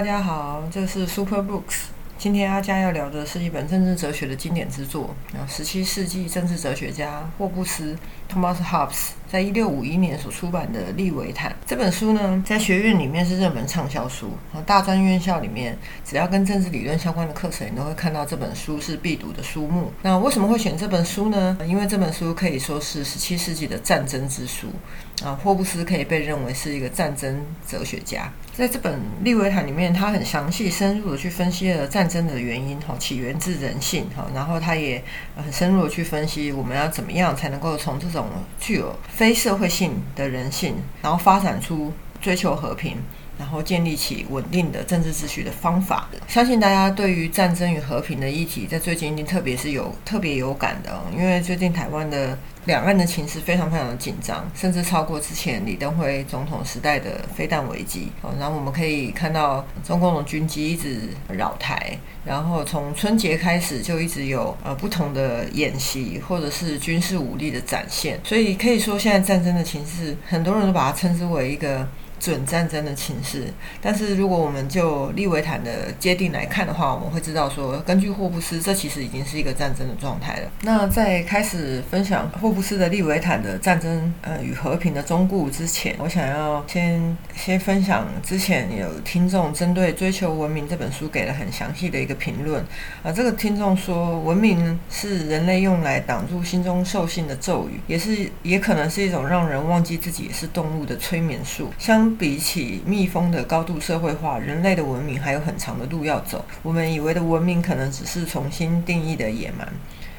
大家好，这是 Super Books。今天阿佳要聊的是一本政治哲学的经典之作，啊，十七世纪政治哲学家霍布斯 Thomas Hobbes 在一六五一年所出版的《利维坦》这本书呢，在学院里面是热门畅销书啊，大专院校里面只要跟政治理论相关的课程，你都会看到这本书是必读的书目。那为什么会选这本书呢？因为这本书可以说是十七世纪的战争之书啊，霍布斯可以被认为是一个战争哲学家。在这本《利维坦》里面，他很详细、深入的去分析了战争的原因，哈，起源自人性，哈，然后他也很深入的去分析我们要怎么样才能够从这种具有非社会性的人性，然后发展出追求和平，然后建立起稳定的政治秩序的方法。相信大家对于战争与和平的议题，在最近一定特别是有特别有感的，因为最近台湾的。两岸的情势非常非常的紧张，甚至超过之前李登辉总统时代的飞弹危机。哦，然后我们可以看到中共的军机一直扰台，然后从春节开始就一直有呃不同的演习或者是军事武力的展现。所以可以说，现在战争的情势，很多人都把它称之为一个。准战争的情势，但是如果我们就利维坦的界定来看的话，我们会知道说，根据霍布斯，这其实已经是一个战争的状态了。那在开始分享霍布斯的利维坦的战争呃与和平的忠固之前，我想要先先分享之前有听众针对《追求文明》这本书给了很详细的一个评论啊，这个听众说，文明是人类用来挡住心中兽性的咒语，也是也可能是一种让人忘记自己是动物的催眠术，相。比起蜜蜂的高度社会化，人类的文明还有很长的路要走。我们以为的文明，可能只是重新定义的野蛮。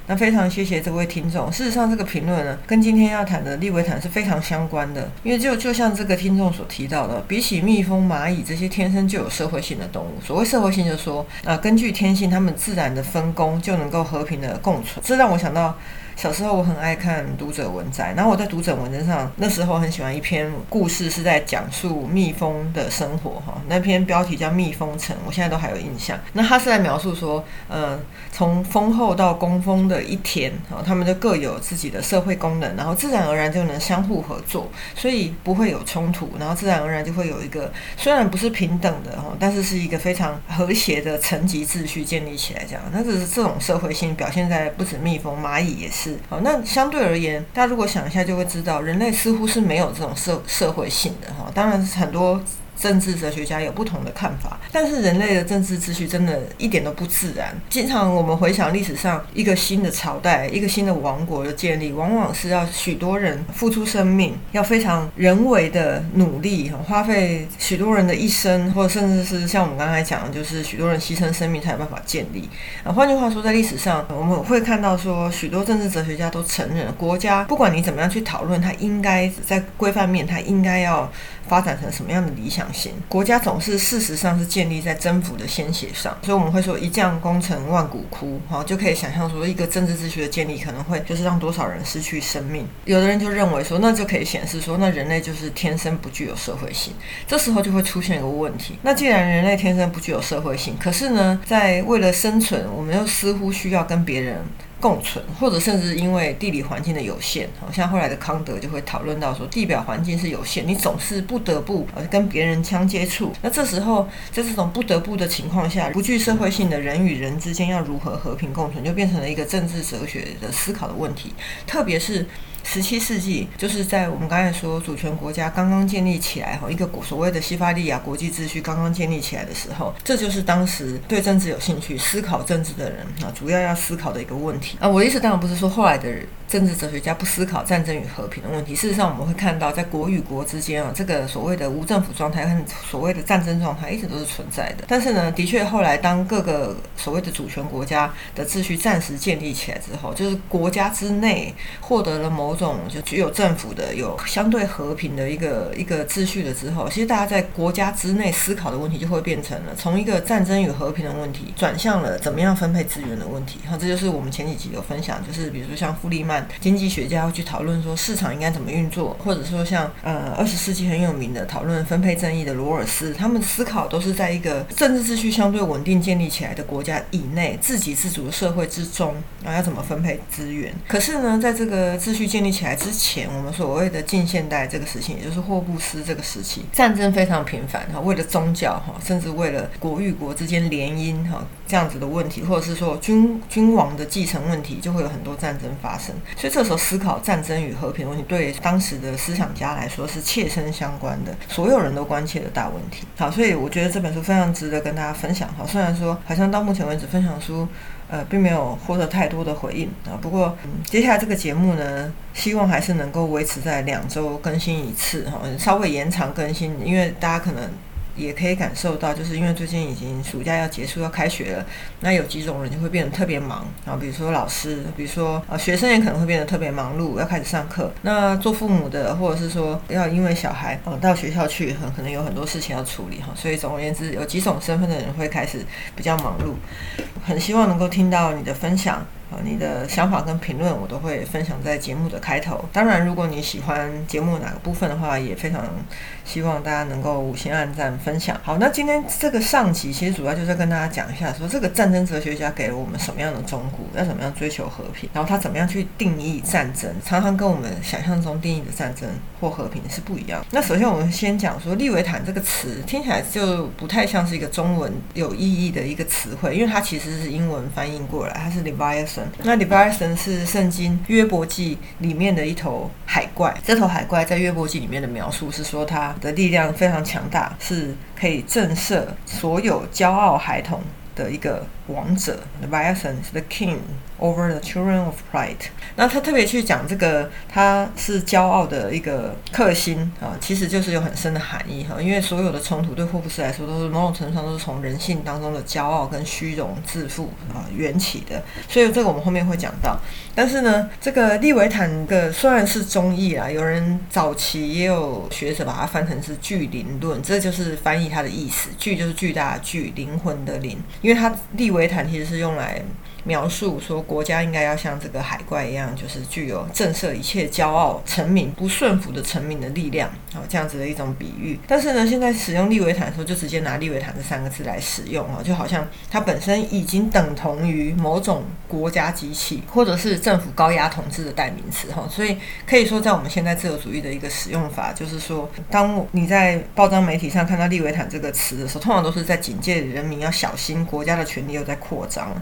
那非常谢谢这位听众。事实上，这个评论呢，跟今天要谈的利维坦是非常相关的。因为就就像这个听众所提到的，比起蜜蜂、蚂蚁这些天生就有社会性的动物，所谓社会性，就是说，啊，根据天性，它们自然的分工就能够和平的共存。这让我想到。小时候我很爱看读者文摘，然后我在读者文摘上那时候很喜欢一篇故事，是在讲述蜜蜂的生活哈。那篇标题叫《蜜蜂城》，我现在都还有印象。那他是在描述说，呃，从蜂后到工蜂的一天，哈，他们就各有自己的社会功能，然后自然而然就能相互合作，所以不会有冲突，然后自然而然就会有一个虽然不是平等的哈，但是是一个非常和谐的层级秩序建立起来。这样，那只是这种社会性表现在不止蜜蜂，蚂蚁也是。好，那相对而言，大家如果想一下，就会知道，人类似乎是没有这种社社会性的哈。当然很多。政治哲学家有不同的看法，但是人类的政治秩序真的一点都不自然。经常我们回想历史上一个新的朝代、一个新的王国的建立，往往是要许多人付出生命，要非常人为的努力，花费许多人的一生，或者甚至是像我们刚才讲的，就是许多人牺牲生命才有办法建立。啊，换句话说，在历史上我们会看到说，许多政治哲学家都承认，国家不管你怎么样去讨论，它应该在规范面，它应该要。发展成什么样的理想国家，总是事实上是建立在征服的鲜血上，所以我们会说一将功成万骨枯，好就可以想象说一个政治秩序的建立可能会就是让多少人失去生命。有的人就认为说，那就可以显示说，那人类就是天生不具有社会性。这时候就会出现一个问题，那既然人类天生不具有社会性，可是呢，在为了生存，我们又似乎需要跟别人。共存，或者甚至因为地理环境的有限，好像后来的康德就会讨论到说，地表环境是有限，你总是不得不呃跟别人相接触。那这时候在这种不得不的情况下，不具社会性的人与人之间要如何和平共存，就变成了一个政治哲学的思考的问题，特别是。十七世纪，就是在我们刚才说主权国家刚刚建立起来哈，一个所谓的西法利亚国际秩序刚刚建立起来的时候，这就是当时对政治有兴趣、思考政治的人啊，主要要思考的一个问题啊。我的意思当然不是说后来的。政治哲学家不思考战争与和平的问题。事实上，我们会看到，在国与国之间啊，这个所谓的无政府状态和所谓的战争状态一直都是存在的。但是呢，的确后来当各个所谓的主权国家的秩序暂时建立起来之后，就是国家之内获得了某种就具有政府的、有相对和平的一个一个秩序了之后，其实大家在国家之内思考的问题就会变成了从一个战争与和平的问题，转向了怎么样分配资源的问题。好，这就是我们前几集有分享，就是比如说像富利曼。经济学家会去讨论说市场应该怎么运作，或者说像呃二十世纪很有名的讨论分配正义的罗尔斯，他们思考都是在一个政治秩序相对稳定建立起来的国家以内，自给自足的社会之中，然后要怎么分配资源。可是呢，在这个秩序建建立起来之前，我们所谓的近现代这个时期，也就是霍布斯这个时期，战争非常频繁哈，为了宗教哈，甚至为了国与国之间联姻哈这样子的问题，或者是说君君王的继承问题，就会有很多战争发生。所以这时候思考战争与和平问题，对当时的思想家来说是切身相关的，所有人都关切的大问题。好，所以我觉得这本书非常值得跟大家分享哈。虽然说好像到目前为止分享书。呃，并没有获得太多的回应啊。不过，接下来这个节目呢，希望还是能够维持在两周更新一次哈，稍微延长更新，因为大家可能。也可以感受到，就是因为最近已经暑假要结束要开学了，那有几种人就会变得特别忙啊，比如说老师，比如说啊学生也可能会变得特别忙碌，要开始上课。那做父母的，或者是说要因为小孩嗯到学校去，很可能有很多事情要处理哈。所以总而言之，有几种身份的人会开始比较忙碌。很希望能够听到你的分享。啊，你的想法跟评论我都会分享在节目的开头。当然，如果你喜欢节目哪个部分的话，也非常希望大家能够五星按赞分享。好，那今天这个上集其实主要就是跟大家讲一下，说这个战争哲学家给了我们什么样的忠告，要怎么样追求和平，然后他怎么样去定义战争，常常跟我们想象中定义的战争或和平是不一样。那首先我们先讲说利维坦这个词听起来就不太像是一个中文有意义的一个词汇，因为它其实是英文翻译过来，它是 Leviathan。那利维坦神是圣经约伯记里面的一头海怪。这头海怪在约伯记里面的描述是说，它的力量非常强大，是可以震慑所有骄傲孩童的一个王者。Leviathan 是 the king。Over the children of pride，那他特别去讲这个，他是骄傲的一个克星啊，其实就是有很深的含义哈。因为所有的冲突对霍布斯来说，都是某种程度上都是从人性当中的骄傲跟虚荣自负啊缘起的。所以这个我们后面会讲到。但是呢，这个利维坦的虽然是中译啊，有人早期也有学者把它翻成是巨灵论，这就是翻译它的意思。巨就是巨大的巨，灵魂的灵，因为它利维坦其实是用来。描述说，国家应该要像这个海怪一样，就是具有震慑一切骄傲臣民不顺服的臣民的力量，啊，这样子的一种比喻。但是呢，现在使用利维坦的时候，就直接拿利维坦这三个字来使用啊，就好像它本身已经等同于某种国家机器，或者是政府高压统治的代名词哈。所以可以说，在我们现在自由主义的一个使用法，就是说，当你在报章媒体上看到利维坦这个词的时候，通常都是在警戒人民要小心，国家的权力又在扩张。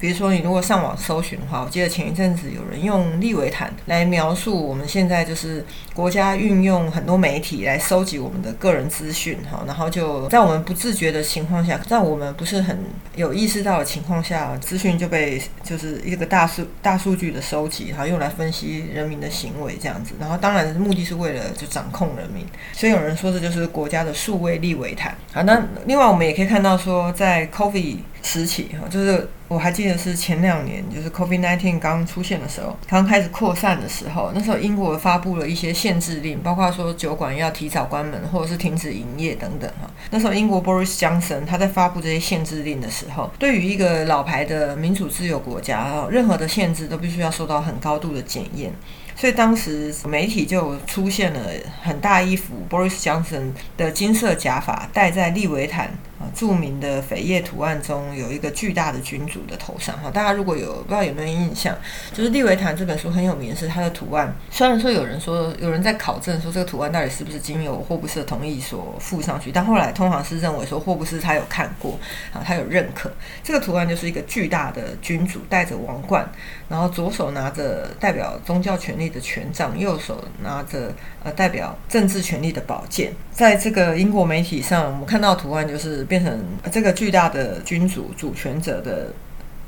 比如说，你如果上网搜寻的话，我记得前一阵子有人用利维坦来描述我们现在就是国家运用很多媒体来收集我们的个人资讯，哈，然后就在我们不自觉的情况下，在我们不是很有意识到的情况下，资讯就被就是一个大数大数据的收集，然后用来分析人民的行为这样子，然后当然目的是为了就掌控人民，所以有人说这就是国家的数位利维坦。好，那另外我们也可以看到说，在 COVID 时期，哈，就是。我还记得是前两年，就是 COVID-19 刚出现的时候，刚开始扩散的时候，那时候英国发布了一些限制令，包括说酒馆要提早关门，或者是停止营业等等哈。那时候英国 Boris 相神他在发布这些限制令的时候，对于一个老牌的民主自由国家，任何的限制都必须要受到很高度的检验。所以当时媒体就出现了很大一幅 Boris Johnson 的金色假发戴在利维坦啊著名的扉页图案中，有一个巨大的君主的头上哈。大家如果有不知道有没有印象，就是利维坦这本书很有名是它的图案。虽然说有人说有人在考证说这个图案到底是不是经由霍布斯的同意所附上去，但后来通常是认为说霍布斯他有看过啊，他有认可这个图案就是一个巨大的君主戴着王冠，然后左手拿着代表宗教权力。的权杖，右手拿着呃代表政治权力的宝剑，在这个英国媒体上，我们看到图案就是变成这个巨大的君主主权者的。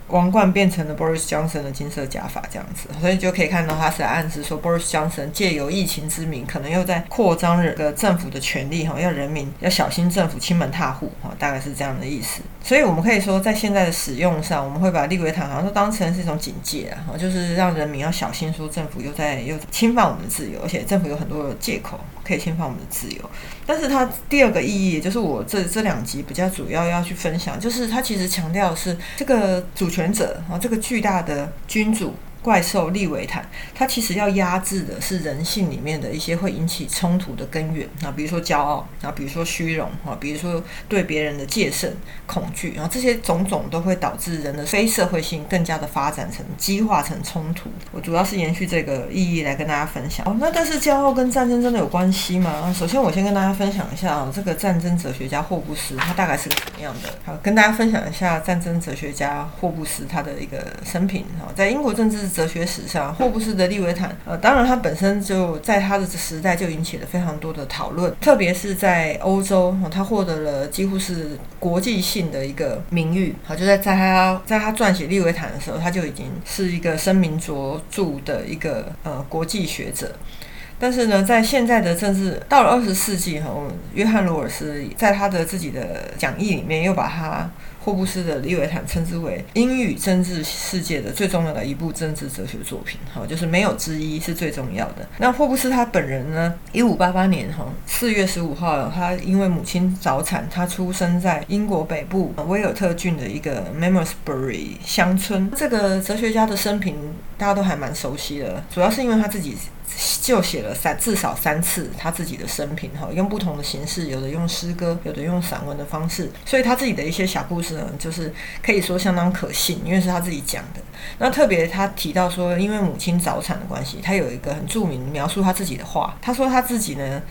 王冠变成了 Boris Johnson 的金色假发，这样子，所以就可以看到他是暗示说，Boris Johnson 借由疫情之名，可能又在扩张这个政府的权力，哈，要人民要小心政府亲门踏户，哈，大概是这样的意思。所以我们可以说，在现在的使用上，我们会把利维坦好像都当成是一种警戒啊，就是让人民要小心，说政府又在又侵犯我们的自由，而且政府有很多的借口可以侵犯我们的自由。但是它第二个意义，就是我这这两集比较主要要去分享，就是它其实强调的是这个主权者啊，这个巨大的君主。怪兽利维坦，它其实要压制的是人性里面的一些会引起冲突的根源啊，比如说骄傲啊，比如说虚荣啊，比如说对别人的戒慎、恐惧，然后这些种种都会导致人的非社会性更加的发展成激化成冲突。我主要是延续这个意义来跟大家分享。哦，那但是骄傲跟战争真的有关系吗？首先我先跟大家分享一下啊，这个战争哲学家霍布斯他大概是个什么样的？好，跟大家分享一下战争哲学家霍布斯他的一个生平啊，在英国政治。哲学史上，霍布斯的利维坦，呃，当然他本身就在他的时代就引起了非常多的讨论，特别是在欧洲，他获得了几乎是国际性的一个名誉。好，就在在他在他撰写利维坦的时候，他就已经是一个声名卓著的一个呃国际学者。但是呢，在现在的政治到了二十世纪哈，约翰罗尔斯在他的自己的讲义里面又把他。霍布斯的《利维坦》称之为英语政治世界的最重要的一部政治哲学作品，哈，就是没有之一，是最重要的。那霍布斯他本人呢？一五八八年，哈，四月十五号，他因为母亲早产，他出生在英国北部威尔特郡的一个 m e m o r s b u r y 乡村。这个哲学家的生平，大家都还蛮熟悉的，主要是因为他自己。就写了三至少三次他自己的生平哈，用不同的形式，有的用诗歌，有的用散文的方式，所以他自己的一些小故事呢，就是可以说相当可信，因为是他自己讲的。那特别他提到说，因为母亲早产的关系，他有一个很著名描述他自己的话，他说他自己呢。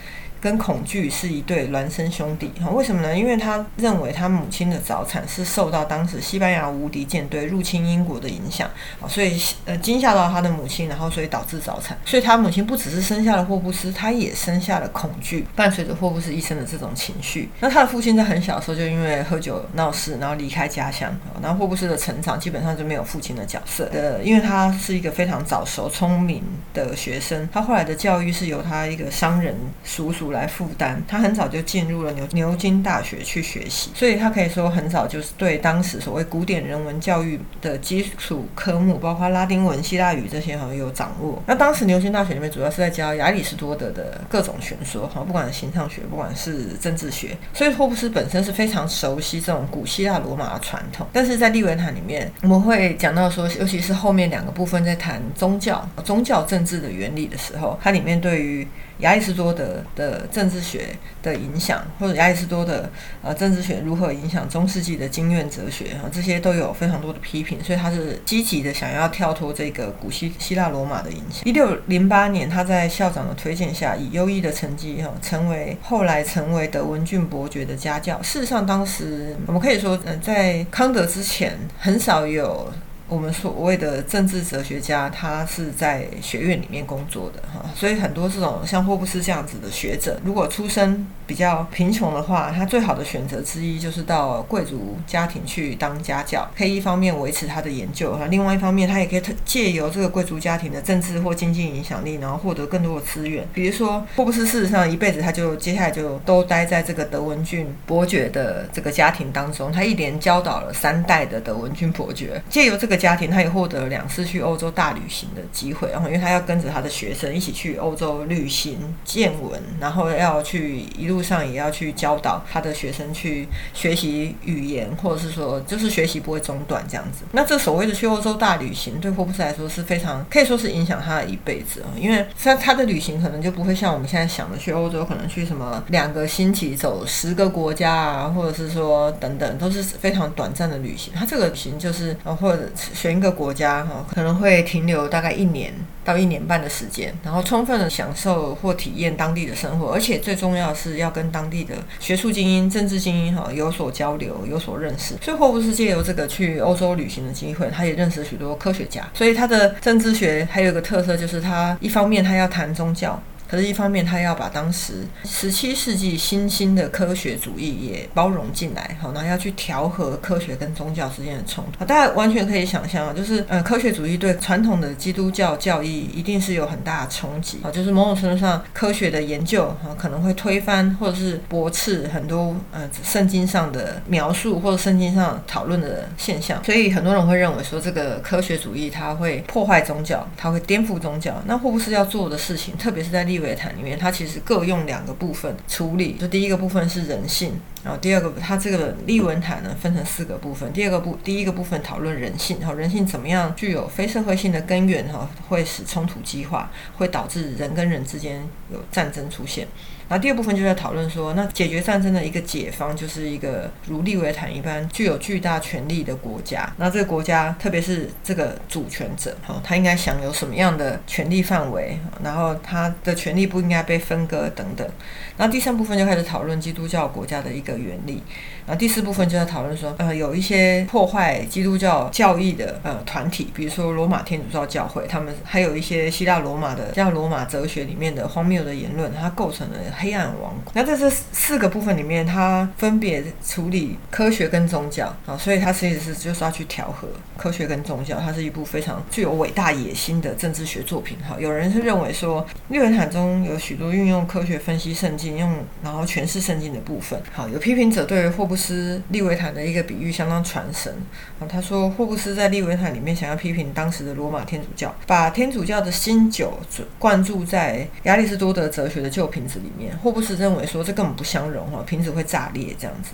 跟恐惧是一对孪生兄弟哈？为什么呢？因为他认为他母亲的早产是受到当时西班牙无敌舰队入侵英国的影响，所以呃惊吓到他的母亲，然后所以导致早产。所以他母亲不只是生下了霍布斯，他也生下了恐惧，伴随着霍布斯一生的这种情绪。那他的父亲在很小的时候就因为喝酒闹事，然后离开家乡。然后霍布斯的成长基本上就没有父亲的角色呃，因为他是一个非常早熟聪明的学生。他后来的教育是由他一个商人叔叔。来负担，他很早就进入了牛牛津大学去学习，所以他可以说很早就是对当时所谓古典人文教育的基础科目，包括拉丁文、希腊语这些很有掌握。那当时牛津大学里面主要是在教亚里士多德的各种学说，哈，不管是形上学，不管是政治学，所以霍布斯本身是非常熟悉这种古希腊罗马的传统。但是在利维坦里面，我们会讲到说，尤其是后面两个部分在谈宗教、宗教政治的原理的时候，它里面对于亚里士多德的政治学的影响，或者亚里士多德呃政治学如何影响中世纪的经院哲学啊，这些都有非常多的批评，所以他是积极的想要跳脱这个古希希腊罗马的影响。一六零八年，他在校长的推荐下，以优异的成绩哈，成为后来成为德文郡伯爵的家教。事实上，当时我们可以说，嗯，在康德之前，很少有。我们所谓的政治哲学家，他是在学院里面工作的哈，所以很多这种像霍布斯这样子的学者，如果出身比较贫穷的话，他最好的选择之一就是到贵族家庭去当家教，可以一方面维持他的研究哈，另外一方面他也可以借由这个贵族家庭的政治或经济影响力，然后获得更多的资源。比如说霍布斯事实上一辈子他就接下来就都待在这个德文郡伯爵的这个家庭当中，他一连教导了三代的德文郡伯爵，借由这个。个家庭，他也获得了两次去欧洲大旅行的机会，然后因为他要跟着他的学生一起去欧洲旅行见闻，然后要去一路上也要去教导他的学生去学习语言，或者是说就是学习不会中断这样子。那这所谓的去欧洲大旅行，对霍布斯来说是非常可以说是影响他的一辈子啊，因为他他的旅行可能就不会像我们现在想的去欧洲，可能去什么两个星期走十个国家啊，或者是说等等都是非常短暂的旅行。他这个旅行就是呃或者。选一个国家哈，可能会停留大概一年到一年半的时间，然后充分的享受或体验当地的生活，而且最重要是要跟当地的学术精英、政治精英哈有所交流、有所认识。所以霍布斯借由这个去欧洲旅行的机会，他也认识许多科学家。所以他的政治学还有一个特色，就是他一方面他要谈宗教。可是，一方面他要把当时十七世纪新兴的科学主义也包容进来，好，然后要去调和科学跟宗教之间的冲突。大家完全可以想象啊，就是呃，科学主义对传统的基督教教义一定是有很大的冲击啊，就是某种程度上，科学的研究啊可能会推翻或者是驳斥很多呃圣经上的描述或者圣经上讨论的现象。所以很多人会认为说，这个科学主义它会破坏宗教，它会颠覆宗教。那霍布斯要做的事情，特别是在利维坦里面，它其实各用两个部分处理。就第一个部分是人性，然后第二个，它这个利文坦呢分成四个部分。第二个部，第一个部分讨论人性，然后，人性怎么样具有非社会性的根源，哈，会使冲突激化，会导致人跟人之间有战争出现。然后第二部分就在讨论说，那解决战争的一个解方，就是一个如利维坦一般具有巨大权力的国家。那这个国家，特别是这个主权者，哈，他应该享有什么样的权力范围？然后他的权力不应该被分割等等。然后第三部分就开始讨论基督教国家的一个原理。然后第四部分就在讨论说，呃，有一些破坏基督教教义的呃团体，比如说罗马天主教教会，他们还有一些希腊罗马的希腊罗马哲学里面的荒谬的言论，它构成了黑暗王国。那在这四个部分里面，它分别处理科学跟宗教啊，所以它其实是就是要去调和科学跟宗教。它是一部非常具有伟大野心的政治学作品。哈，有人是认为说，利文坦中有许多运用科学分析圣经，用然后诠释圣经的部分。好，有批评者对。霍布斯利维坦的一个比喻相当传神啊，他说霍布斯在利维坦里面想要批评当时的罗马天主教，把天主教的新酒灌注在亚里士多德哲学的旧瓶子里面。霍布斯认为说这根本不相容哈，瓶子会炸裂这样子。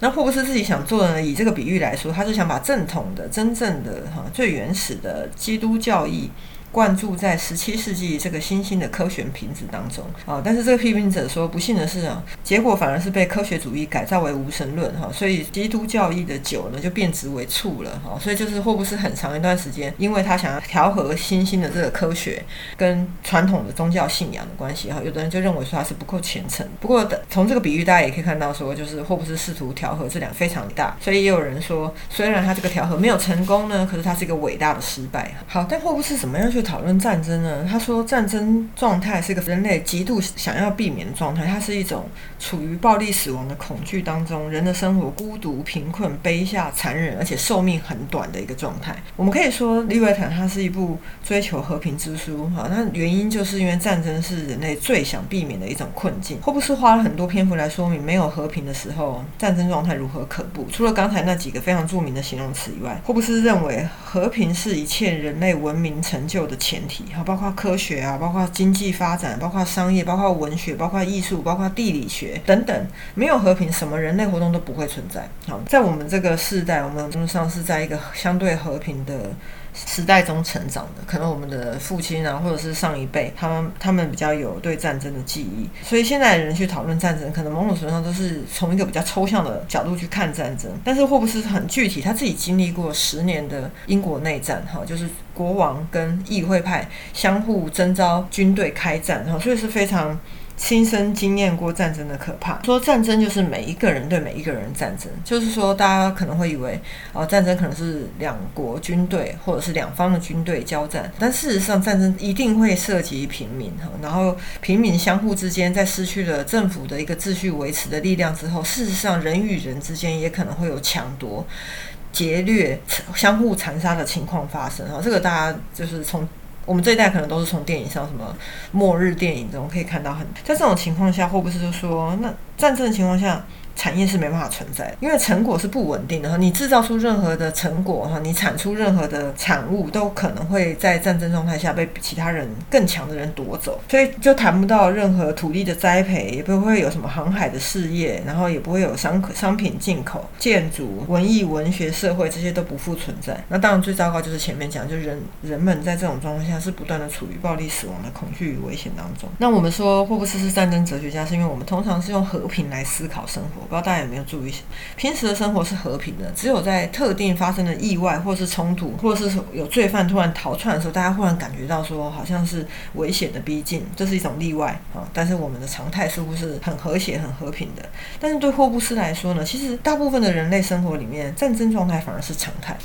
那霍布斯自己想做的呢，以这个比喻来说，他是想把正统的、真正的哈最原始的基督教义。灌注在十七世纪这个新兴的科学瓶子当中啊，但是这个批评者说，不幸的是啊，结果反而是被科学主义改造为无神论哈，所以基督教义的酒呢就变质为醋了哈，所以就是霍布斯很长一段时间，因为他想要调和新兴的这个科学跟传统的宗教信仰的关系哈，有的人就认为说他是不够虔诚。不过从这个比喻大家也可以看到说，就是霍布斯试图调和这两非常大，所以也有人说，虽然他这个调和没有成功呢，可是他是一个伟大的失败。好，但霍布斯怎么样去？讨论战争呢？他说，战争状态是一个人类极度想要避免的状态，它是一种处于暴力死亡的恐惧当中，人的生活孤独、贫困、卑下、残忍，而且寿命很短的一个状态。我们可以说，《利维坦》它是一部追求和平之书。哈，那原因就是因为战争是人类最想避免的一种困境。霍布斯花了很多篇幅来说明，没有和平的时候，战争状态如何可怖。除了刚才那几个非常著名的形容词以外，霍布斯认为和平是一切人类文明成就前提哈，包括科学啊，包括经济发展，包括商业，包括文学，包括艺术，包括地理学等等。没有和平，什么人类活动都不会存在。好，在我们这个世代，我们基本上是在一个相对和平的。时代中成长的，可能我们的父亲啊，或者是上一辈，他们他们比较有对战争的记忆，所以现在的人去讨论战争，可能某种程度上都是从一个比较抽象的角度去看战争。但是霍布斯很具体，他自己经历过十年的英国内战，哈，就是国王跟议会派相互征召军队开战，哈，所以是非常。亲身经验过战争的可怕，说战争就是每一个人对每一个人战争，就是说大家可能会以为，哦，战争可能是两国军队或者是两方的军队交战，但事实上战争一定会涉及平民哈，然后平民相互之间在失去了政府的一个秩序维持的力量之后，事实上人与人之间也可能会有抢夺、劫掠、相互残杀的情况发生啊，这个大家就是从。我们这一代可能都是从电影上什么末日电影中可以看到很，在这种情况下，霍布斯就说，那战争的情况下。产业是没办法存在的，因为成果是不稳定的哈。你制造出任何的成果哈，你产出任何的产物，都可能会在战争状态下被其他人更强的人夺走，所以就谈不到任何土地的栽培，也不会有什么航海的事业，然后也不会有商商品进口、建筑、文艺、文学、社会这些都不复存在。那当然最糟糕就是前面讲，就人人们在这种状况下是不断的处于暴力死亡的恐惧与危险当中。那我们说霍布斯是战争哲学家，是因为我们通常是用和平来思考生活。我不知道大家有没有注意，平时的生活是和平的，只有在特定发生的意外，或是冲突，或者是有罪犯突然逃窜的时候，大家忽然感觉到说好像是危险的逼近，这是一种例外啊。但是我们的常态似乎是很和谐、很和平的。但是对霍布斯来说呢，其实大部分的人类生活里面，战争状态反而是常态。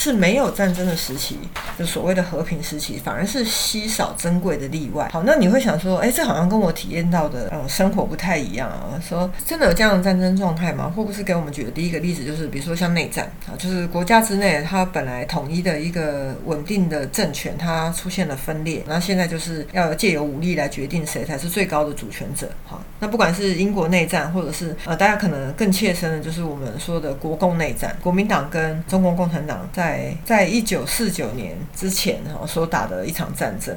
是没有战争的时期，就所谓的和平时期，反而是稀少珍贵的例外。好，那你会想说，哎，这好像跟我体验到的呃生活不太一样啊。说真的有这样的战争状态吗？或不是给我们举的第一个例子，就是比如说像内战啊，就是国家之内它本来统一的一个稳定的政权，它出现了分裂，那现在就是要借由武力来决定谁才是最高的主权者。好，那不管是英国内战，或者是呃大家可能更切身的，就是我们说的国共内战，国民党跟中国共产党在在在一九四九年之前所打的一场战争。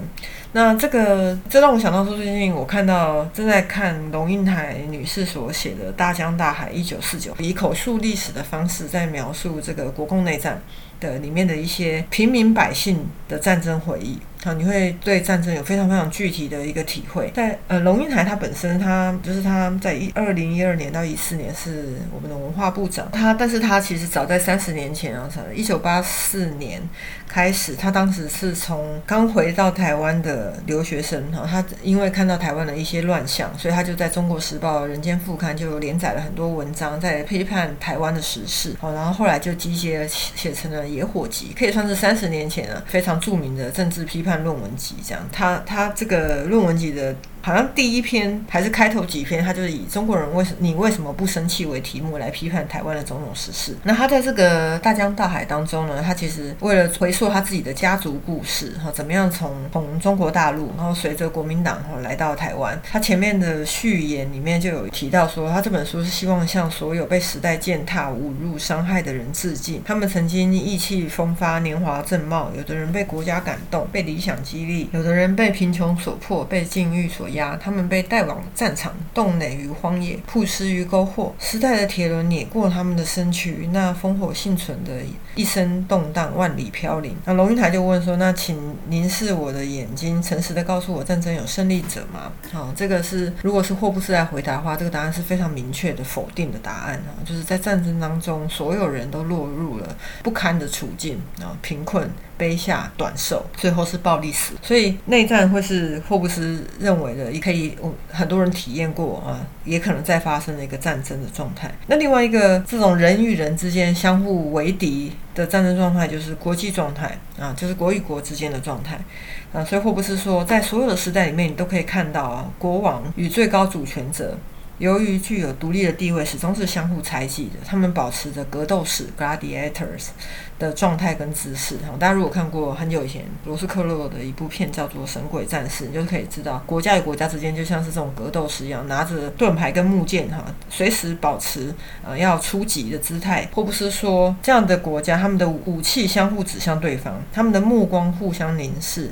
那这个这让我想到说，最近我看到正在看龙应台女士所写的《大江大海一九四九》，以口述历史的方式在描述这个国共内战的里面的一些平民百姓的战争回忆。好，你会对战争有非常非常具体的一个体会。在呃，龙应台他本身，他就是他在一二零一二年到一四年是我们的文化部长。他，但是他其实早在三十年前啊，一九八四年开始，他当时是从刚回到台湾的留学生哈，他因为看到台湾的一些乱象，所以他就在中国时报、人间副刊就连载了很多文章，在批判台湾的时事。好，然后后来就集结写成了《野火集》，可以算是三十年前啊非常著名的政治批判。论文集这样，他他这个论文集的。好像第一篇还是开头几篇，他就是以中国人为什你为什么不生气为题目来批判台湾的种种时事。那他在这个大江大海当中呢，他其实为了回溯他自己的家族故事，哈，怎么样从从中国大陆，然后随着国民党哈来到台湾。他前面的序言里面就有提到说，他这本书是希望向所有被时代践踏、侮辱、伤害的人致敬。他们曾经意气风发、年华正茂，有的人被国家感动、被理想激励，有的人被贫穷所迫、被境遇所。他们被带往战场，冻馁于荒野，曝尸于篝火。时代的铁轮碾过他们的身躯，那烽火幸存的一生动荡，万里飘零。那龙应台就问说：“那请凝视我的眼睛，诚实的告诉我，战争有胜利者吗？”好，这个是如果是霍布斯来回答的话，这个答案是非常明确的否定的答案啊，就是在战争当中，所有人都落入了不堪的处境啊，贫困。卑下短寿，最后是暴力死。所以内战会是霍布斯认为的，也可以很多人体验过啊，也可能在发生的一个战争的状态。那另外一个这种人与人之间相互为敌的战争状态，就是国际状态啊，就是国与国之间的状态啊。所以霍布斯说，在所有的时代里面，你都可以看到啊，国王与最高主权者。由于具有独立的地位，始终是相互猜忌的。他们保持着格斗士 （gladiators） 的状态跟姿势。哈，大家如果看过很久以前罗斯克洛的一部片叫做《神鬼战士》，你就可以知道，国家与国家之间就像是这种格斗士一样，拿着盾牌跟木剑，哈，随时保持呃要出击的姿态。或不是说，这样的国家，他们的武器相互指向对方，他们的目光互相凝视。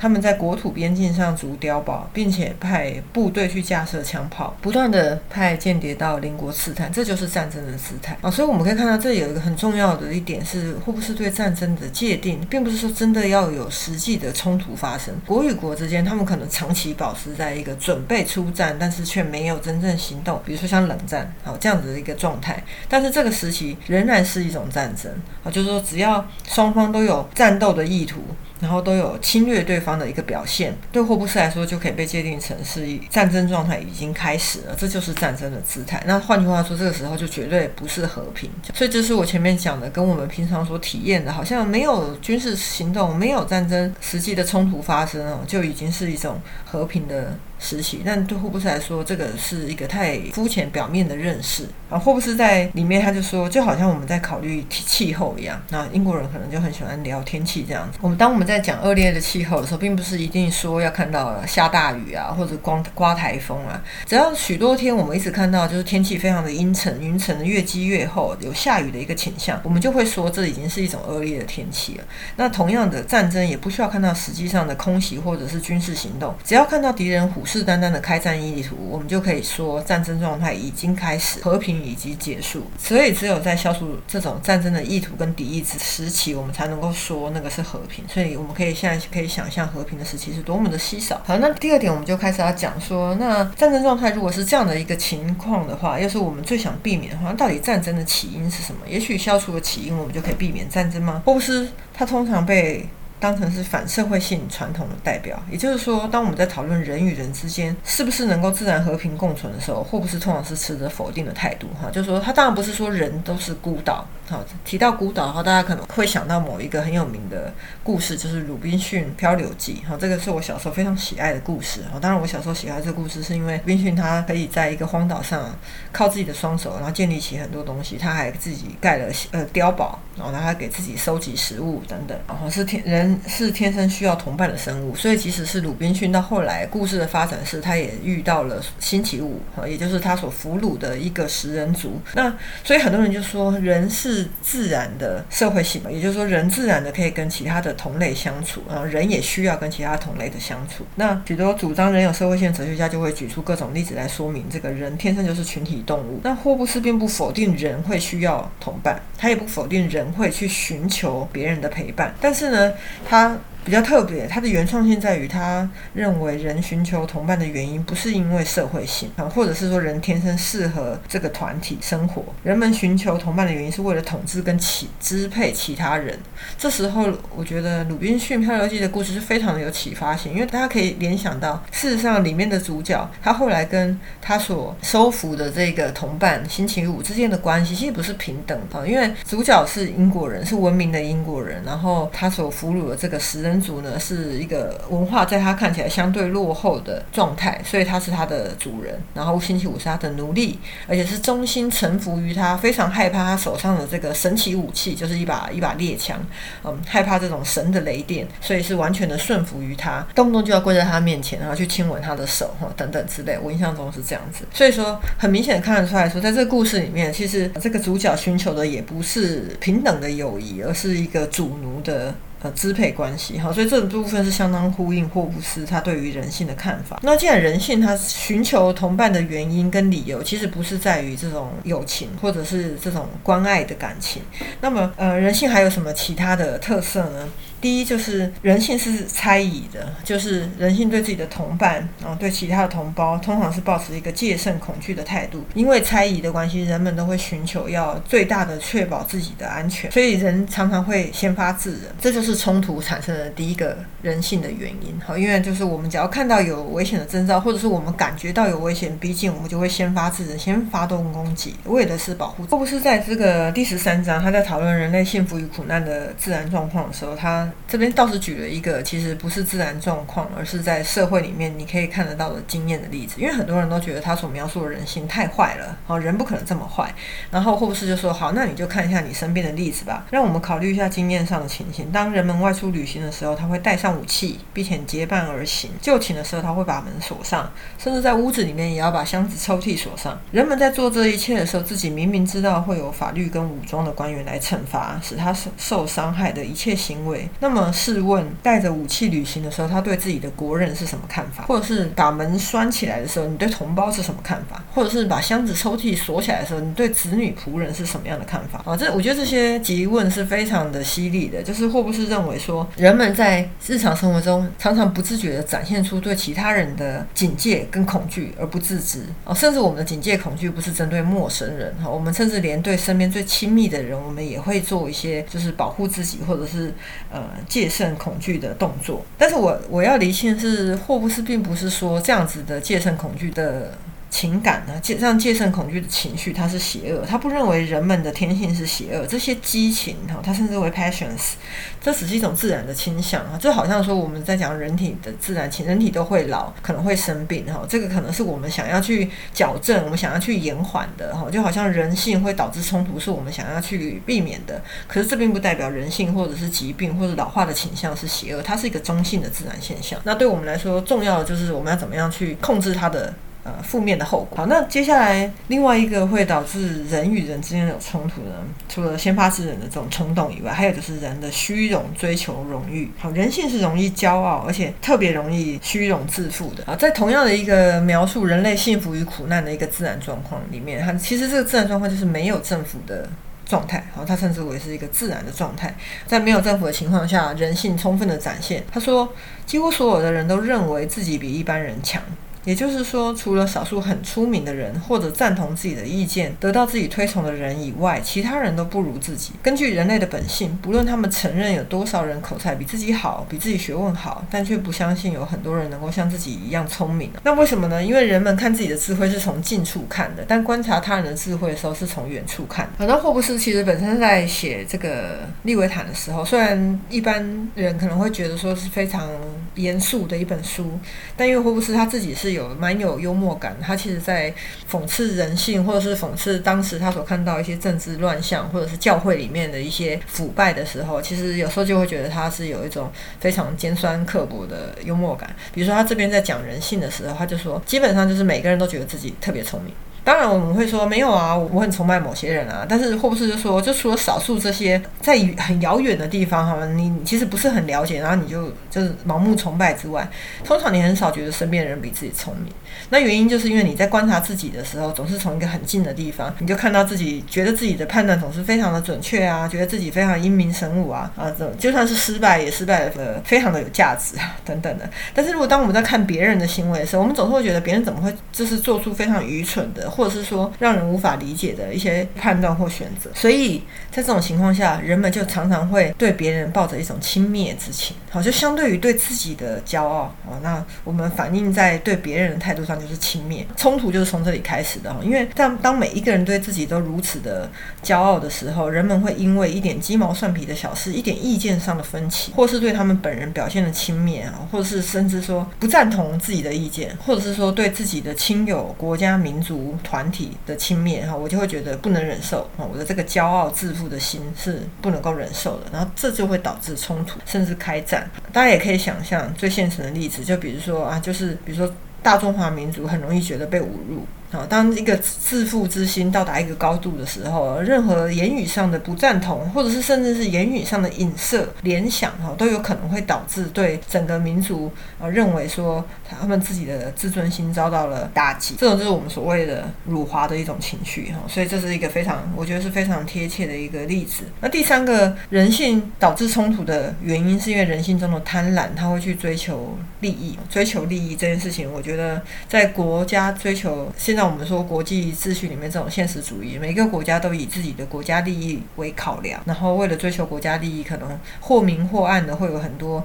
他们在国土边境上筑碉堡，并且派部队去架设枪炮，不断的派间谍到邻国刺探，这就是战争的姿态啊！所以我们可以看到，这里有一个很重要的一点是，霍布斯对战争的界定，并不是说真的要有实际的冲突发生。国与国之间，他们可能长期保持在一个准备出战，但是却没有真正行动，比如说像冷战，好这样子的一个状态。但是这个时期仍然是一种战争啊，就是说只要双方都有战斗的意图。然后都有侵略对方的一个表现，对霍布斯来说就可以被界定成是战争状态已经开始了，这就是战争的姿态。那换句话说，这个时候就绝对不是和平。所以这是我前面讲的，跟我们平常所体验的，好像没有军事行动、没有战争实际的冲突发生哦，就已经是一种和平的。实习，但对霍布斯来说，这个是一个太肤浅、表面的认识。啊，霍布斯在里面他就说，就好像我们在考虑气候一样。那英国人可能就很喜欢聊天气这样子。我们当我们在讲恶劣的气候的时候，并不是一定说要看到下大雨啊，或者光刮台风啊。只要许多天我们一直看到就是天气非常的阴沉，云层越积越厚，有下雨的一个倾向，我们就会说这已经是一种恶劣的天气了。那同样的战争也不需要看到实际上的空袭或者是军事行动，只要看到敌人虎。是单单的开战意图，我们就可以说战争状态已经开始，和平已经结束。所以只有在消除这种战争的意图跟敌意之时期，我们才能够说那个是和平。所以我们可以现在可以想象和平的时期是多么的稀少。好，那第二点我们就开始要讲说，那战争状态如果是这样的一个情况的话，又是我们最想避免的话，到底战争的起因是什么？也许消除了起因，我们就可以避免战争吗？霍布斯他通常被。当成是反社会性传统的代表，也就是说，当我们在讨论人与人之间是不是能够自然和平共存的时候，霍布斯通常是持着否定的态度。哈，就是说，他当然不是说人都是孤岛。好，提到孤岛的话，大家可能会想到某一个很有名的故事，就是《鲁滨逊漂流记》。好，这个是我小时候非常喜爱的故事。好，当然我小时候喜爱这个故事，是因为鲁滨逊他可以在一个荒岛上靠自己的双手，然后建立起很多东西。他还自己盖了呃碉堡，然后他还给自己收集食物等等。然后是天人。人是天生需要同伴的生物，所以即使是鲁滨逊到后来故事的发展是，他也遇到了星期五，也就是他所俘虏的一个食人族。那所以很多人就说，人是自然的社会性嘛，也就是说，人自然的可以跟其他的同类相处，啊人也需要跟其他同类的相处。那许多主张人有社会性的哲学家就会举出各种例子来说明，这个人天生就是群体动物。那霍布斯并不否定人会需要同伴，他也不否定人会去寻求别人的陪伴，但是呢，他。比较特别，它的原创性在于，他认为人寻求同伴的原因不是因为社会性啊，或者是说人天生适合这个团体生活。人们寻求同伴的原因是为了统治跟起支配其他人。这时候，我觉得《鲁滨逊漂流记》的故事是非常的有启发性，因为大家可以联想到，事实上里面的主角他后来跟他所收服的这个同伴星期五之间的关系其实不是平等的，因为主角是英国人，是文明的英国人，然后他所俘虏的这个诗人。人族呢是一个文化，在他看起来相对落后的状态，所以他是他的主人。然后星期五是他的奴隶，而且是忠心臣服于他，非常害怕他手上的这个神奇武器，就是一把一把猎枪。嗯，害怕这种神的雷电，所以是完全的顺服于他，动不动就要跪在他面前，然后去亲吻他的手哈等等之类。我印象中是这样子，所以说很明显的看得出来说，在这个故事里面，其实这个主角寻求的也不是平等的友谊，而是一个主奴的。呃，支配关系哈，所以这部分是相当呼应霍布斯他对于人性的看法。那既然人性他寻求同伴的原因跟理由，其实不是在于这种友情或者是这种关爱的感情，那么呃，人性还有什么其他的特色呢？第一就是人性是猜疑的，就是人性对自己的同伴，然后对其他的同胞，通常是保持一个戒慎恐惧的态度。因为猜疑的关系，人们都会寻求要最大的确保自己的安全，所以人常常会先发制人，这就是冲突产生的第一个人性的原因。好，因为就是我们只要看到有危险的征兆，或者是我们感觉到有危险逼近，我们就会先发制人，先发动攻击，为的是保护。霍布斯在这个第十三章，他在讨论人类幸福与苦难的自然状况的时候，他这边倒是举了一个，其实不是自然状况，而是在社会里面你可以看得到的经验的例子。因为很多人都觉得他所描述的人性太坏了，好人不可能这么坏。然后霍布斯就说：“好，那你就看一下你身边的例子吧，让我们考虑一下经验上的情形。当人们外出旅行的时候，他会带上武器，并且结伴而行；就寝的时候，他会把门锁上，甚至在屋子里面也要把箱子、抽屉锁上。人们在做这一切的时候，自己明明知道会有法律跟武装的官员来惩罚使他受受伤害的一切行为。那么，试问，带着武器旅行的时候，他对自己的国人是什么看法？或者是把门拴起来的时候，你对同胞是什么看法？或者是把箱子、抽屉锁起来的时候，你对子女仆人是什么样的看法？啊，这我觉得这些疑问是非常的犀利的。就是霍布斯认为说，人们在日常生活中常常不自觉地展现出对其他人的警戒跟恐惧而不自知。哦，甚至我们的警戒恐惧不是针对陌生人，哈，我们甚至连对身边最亲密的人，我们也会做一些就是保护自己，或者是呃戒慎恐惧的动作。但是我我要厘清是，霍布斯并不是说这样子的戒慎恐惧的。情感呢，戒让戒慎恐惧的情绪，它是邪恶。他不认为人们的天性是邪恶，这些激情哈，他称之为 passions，这只是一种自然的倾向啊。就好像说我们在讲人体的自然情，人体都会老，可能会生病哈，这个可能是我们想要去矫正，我们想要去延缓的哈。就好像人性会导致冲突，是我们想要去避免的。可是这并不代表人性或者是疾病或者老化的倾向是邪恶，它是一个中性的自然现象。那对我们来说，重要的就是我们要怎么样去控制它的。负面的后果。好，那接下来另外一个会导致人与人之间有冲突的，除了先发制人的这种冲动以外，还有就是人的虚荣、追求荣誉。好，人性是容易骄傲，而且特别容易虚荣自负的。啊，在同样的一个描述人类幸福与苦难的一个自然状况里面，它其实这个自然状况就是没有政府的状态。好，它称之为是一个自然的状态。在没有政府的情况下，人性充分的展现。他说，几乎所有的人都认为自己比一般人强。也就是说，除了少数很出名的人或者赞同自己的意见、得到自己推崇的人以外，其他人都不如自己。根据人类的本性，不论他们承认有多少人口才比自己好、比自己学问好，但却不相信有很多人能够像自己一样聪明。那为什么呢？因为人们看自己的智慧是从近处看的，但观察他人的智慧的时候是从远处看。反正霍布斯其实本身在写这个利维坦的时候，虽然一般人可能会觉得说是非常严肃的一本书，但因为霍布斯他自己是。有蛮有幽默感。他其实在讽刺人性，或者是讽刺当时他所看到一些政治乱象，或者是教会里面的一些腐败的时候，其实有时候就会觉得他是有一种非常尖酸刻薄的幽默感。比如说他这边在讲人性的时候，他就说，基本上就是每个人都觉得自己特别聪明。当然我们会说没有啊，我很崇拜某些人啊。但是霍布斯就说，就除了少数这些在很遥远的地方哈，你其实不是很了解，然后你就就是盲目崇拜之外，通常你很少觉得身边的人比自己聪明。那原因就是因为你在观察自己的时候，总是从一个很近的地方，你就看到自己觉得自己的判断总是非常的准确啊，觉得自己非常英明神武啊啊，这就算是失败也失败的非常的有价值啊等等的。但是如果当我们在看别人的行为的时候，我们总是会觉得别人怎么会就是做出非常愚蠢的。或者是说让人无法理解的一些判断或选择，所以在这种情况下，人们就常常会对别人抱着一种轻蔑之情。好，就相对于对自己的骄傲啊，那我们反映在对别人的态度上就是轻蔑。冲突就是从这里开始的哈，因为当当每一个人对自己都如此的骄傲的时候，人们会因为一点鸡毛蒜皮的小事，一点意见上的分歧，或是对他们本人表现的轻蔑啊，或者是甚至说不赞同自己的意见，或者是说对自己的亲友、国家、民族。团体的轻蔑哈，我就会觉得不能忍受啊，我的这个骄傲自负的心是不能够忍受的，然后这就会导致冲突，甚至开战。大家也可以想象最现实的例子，就比如说啊，就是比如说大中华民族很容易觉得被侮辱。啊，当一个自负之心到达一个高度的时候，任何言语上的不赞同，或者是甚至是言语上的影射、联想，哈，都有可能会导致对整个民族啊认为说他们自己的自尊心遭到了打击。这种就是我们所谓的辱华的一种情绪，哈。所以这是一个非常，我觉得是非常贴切的一个例子。那第三个人性导致冲突的原因，是因为人性中的贪婪，他会去追求利益，追求利益这件事情，我觉得在国家追求现在。像我们说国际秩序里面这种现实主义，每个国家都以自己的国家利益为考量，然后为了追求国家利益，可能或明或暗的会有很多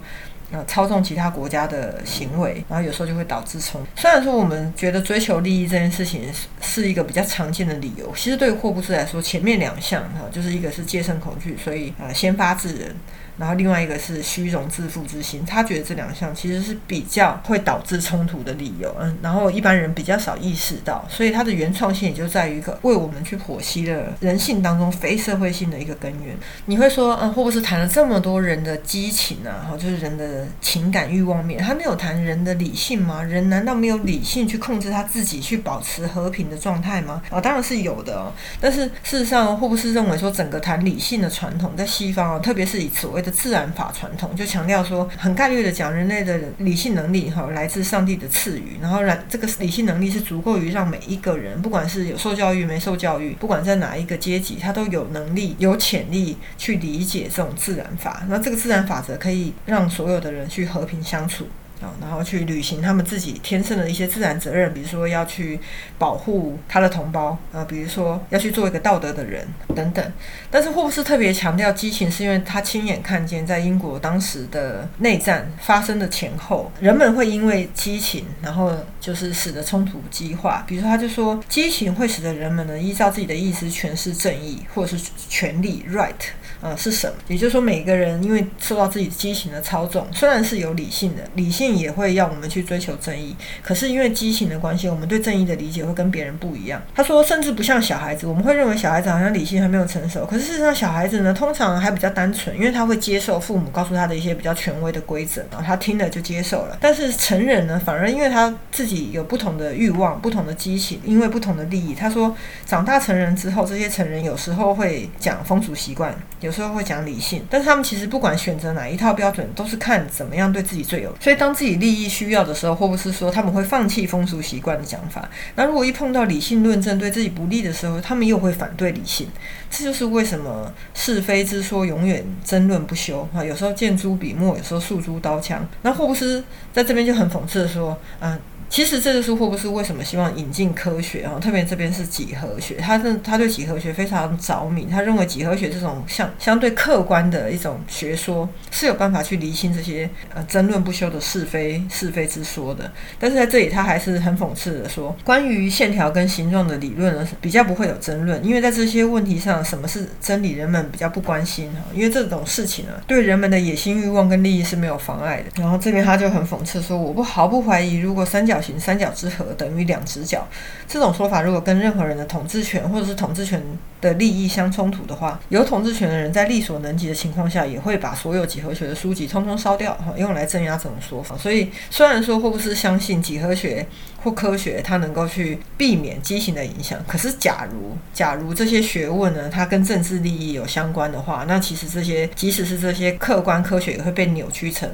呃操纵其他国家的行为，然后有时候就会导致冲突。虽然说我们觉得追求利益这件事情是一个比较常见的理由，其实对于霍布斯来说，前面两项哈，就是一个是戒慎恐惧，所以呃先发制人。然后另外一个是虚荣自负之心，他觉得这两项其实是比较会导致冲突的理由，嗯，然后一般人比较少意识到，所以他的原创性也就在于一个为我们去剖析了人性当中非社会性的一个根源。你会说，嗯，霍布斯谈了这么多人的激情啊，哈，就是人的情感欲望面，他没有谈人的理性吗？人难道没有理性去控制他自己去保持和平的状态吗？啊，当然是有的哦，但是事实上，霍布斯认为说，整个谈理性的传统在西方啊，特别是以所谓的自然法传统就强调说，很概率的讲，人类的理性能力哈来自上帝的赐予，然后让这个理性能力是足够于让每一个人，不管是有受教育没受教育，不管在哪一个阶级，他都有能力、有潜力去理解这种自然法。那这个自然法则可以让所有的人去和平相处。啊，然后去履行他们自己天生的一些自然责任，比如说要去保护他的同胞，啊，比如说要去做一个道德的人等等。但是霍布斯特别强调激情，是因为他亲眼看见在英国当时的内战发生的前后，人们会因为激情，然后就是使得冲突激化。比如说，他就说，激情会使得人们呢依照自己的意思诠释正义或者是权利 （right）。呃，是什么？也就是说，每个人因为受到自己激情的操纵，虽然是有理性的，理性也会要我们去追求正义。可是因为激情的关系，我们对正义的理解会跟别人不一样。他说，甚至不像小孩子，我们会认为小孩子好像理性还没有成熟。可是事实上，小孩子呢，通常还比较单纯，因为他会接受父母告诉他的一些比较权威的规则，然后他听了就接受了。但是成人呢，反而因为他自己有不同的欲望、不同的激情，因为不同的利益。他说，长大成人之后，这些成人有时候会讲风俗习惯。有时候会讲理性，但是他们其实不管选择哪一套标准，都是看怎么样对自己最有。所以当自己利益需要的时候，或不是说他们会放弃风俗习惯的讲法。那如果一碰到理性论证对自己不利的时候，他们又会反对理性。这就是为什么是非之说永远争论不休啊！有时候见诸笔墨，有时候诉诸刀枪。那霍布斯在这边就很讽刺的说，嗯。其实这个是霍布斯为什么希望引进科学啊？特别这边是几何学，他是他对几何学非常着迷，他认为几何学这种相相对客观的一种学说是有办法去厘清这些呃争论不休的是非是非之说的。但是在这里他还是很讽刺的说，关于线条跟形状的理论呢，比较不会有争论，因为在这些问题上，什么是真理，人们比较不关心哈，因为这种事情呢，对人们的野心欲望跟利益是没有妨碍的。然后这边他就很讽刺说，我不毫不怀疑，如果三角角形三角之和等于两直角。这种说法如果跟任何人的统治权或者是统治权的利益相冲突的话，有统治权的人在力所能及的情况下，也会把所有几何学的书籍通通烧掉，哈，用来镇压这种说法。所以，虽然说霍布斯相信几何学或科学它能够去避免畸形的影响，可是假如假如这些学问呢，它跟政治利益有相关的话，那其实这些即使是这些客观科学也会被扭曲成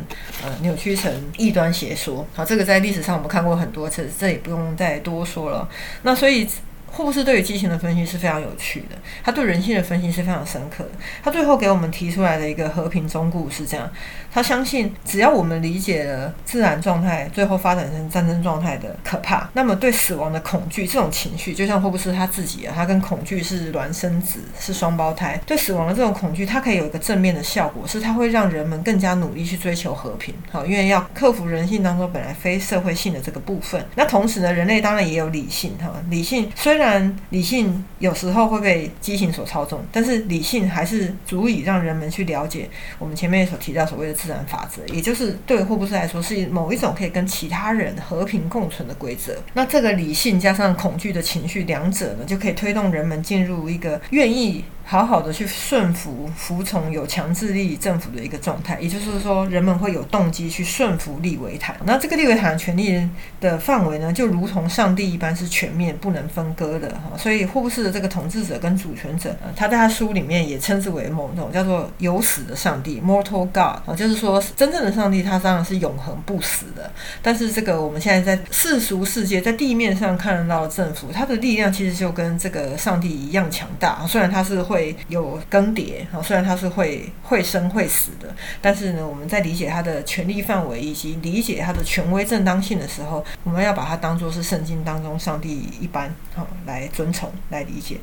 呃扭曲成异端邪说。好，这个在历史上我们看过很多次，这也不用再多说了。那所以。霍布斯对于激情的分析是非常有趣的，他对人性的分析是非常深刻的。他最后给我们提出来的一个和平忠固是这样：他相信只要我们理解了自然状态最后发展成战争状态的可怕，那么对死亡的恐惧这种情绪，就像霍布斯他自己啊，他跟恐惧是孪生子，是双胞胎。对死亡的这种恐惧，它可以有一个正面的效果，是它会让人们更加努力去追求和平。好，因为要克服人性当中本来非社会性的这个部分。那同时呢，人类当然也有理性哈，理性虽然。虽然理性有时候会被激情所操纵，但是理性还是足以让人们去了解我们前面所提到所谓的自然法则，也就是对霍布斯来说是某一种可以跟其他人和平共存的规则。那这个理性加上恐惧的情绪，两者呢就可以推动人们进入一个愿意。好好的去顺服、服从有强制力政府的一个状态，也就是说，人们会有动机去顺服利维坦。那这个利维坦的权利的范围呢，就如同上帝一般是全面、不能分割的哈。所以霍布斯的这个统治者跟主权者，他在他书里面也称之为某种叫做有死的上帝 （mortal god） 啊，就是说真正的上帝他当然是永恒不死的。但是这个我们现在在世俗世界在地面上看得到的政府，它的力量其实就跟这个上帝一样强大。虽然他是会有更迭啊，虽然它是会会生会死的，但是呢，我们在理解它的权力范围以及理解它的权威正当性的时候，我们要把它当做是圣经当中上帝一般哈来尊崇来理解。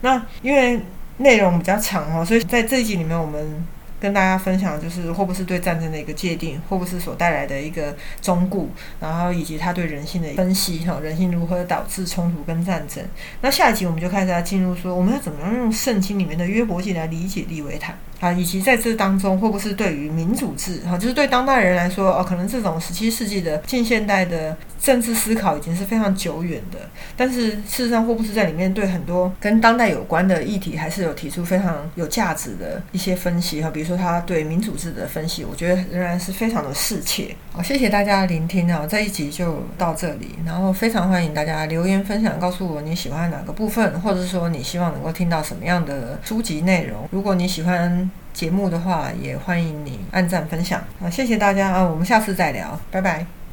那因为内容比较长哦，所以在这一集里面我们。跟大家分享就是霍布斯对战争的一个界定，霍布斯所带来的一个忠固，然后以及他对人性的分析，哈，人性如何导致冲突跟战争。那下一集我们就开始要进入说，我们要怎么样用圣经里面的约伯记来理解利维坦。啊，以及在这当中，霍布斯对于民主制，哈，就是对当代人来说，哦，可能这种十七世纪的近现代的政治思考已经是非常久远的。但是事实上，霍布斯在里面对很多跟当代有关的议题，还是有提出非常有价值的一些分析，哈，比如说他对民主制的分析，我觉得仍然是非常的适切。好，谢谢大家的聆听啊，这一集就到这里，然后非常欢迎大家留言分享，告诉我你喜欢哪个部分，或者说你希望能够听到什么样的书籍内容。如果你喜欢。节目的话，也欢迎你按赞分享啊！谢谢大家啊，我们下次再聊，拜拜。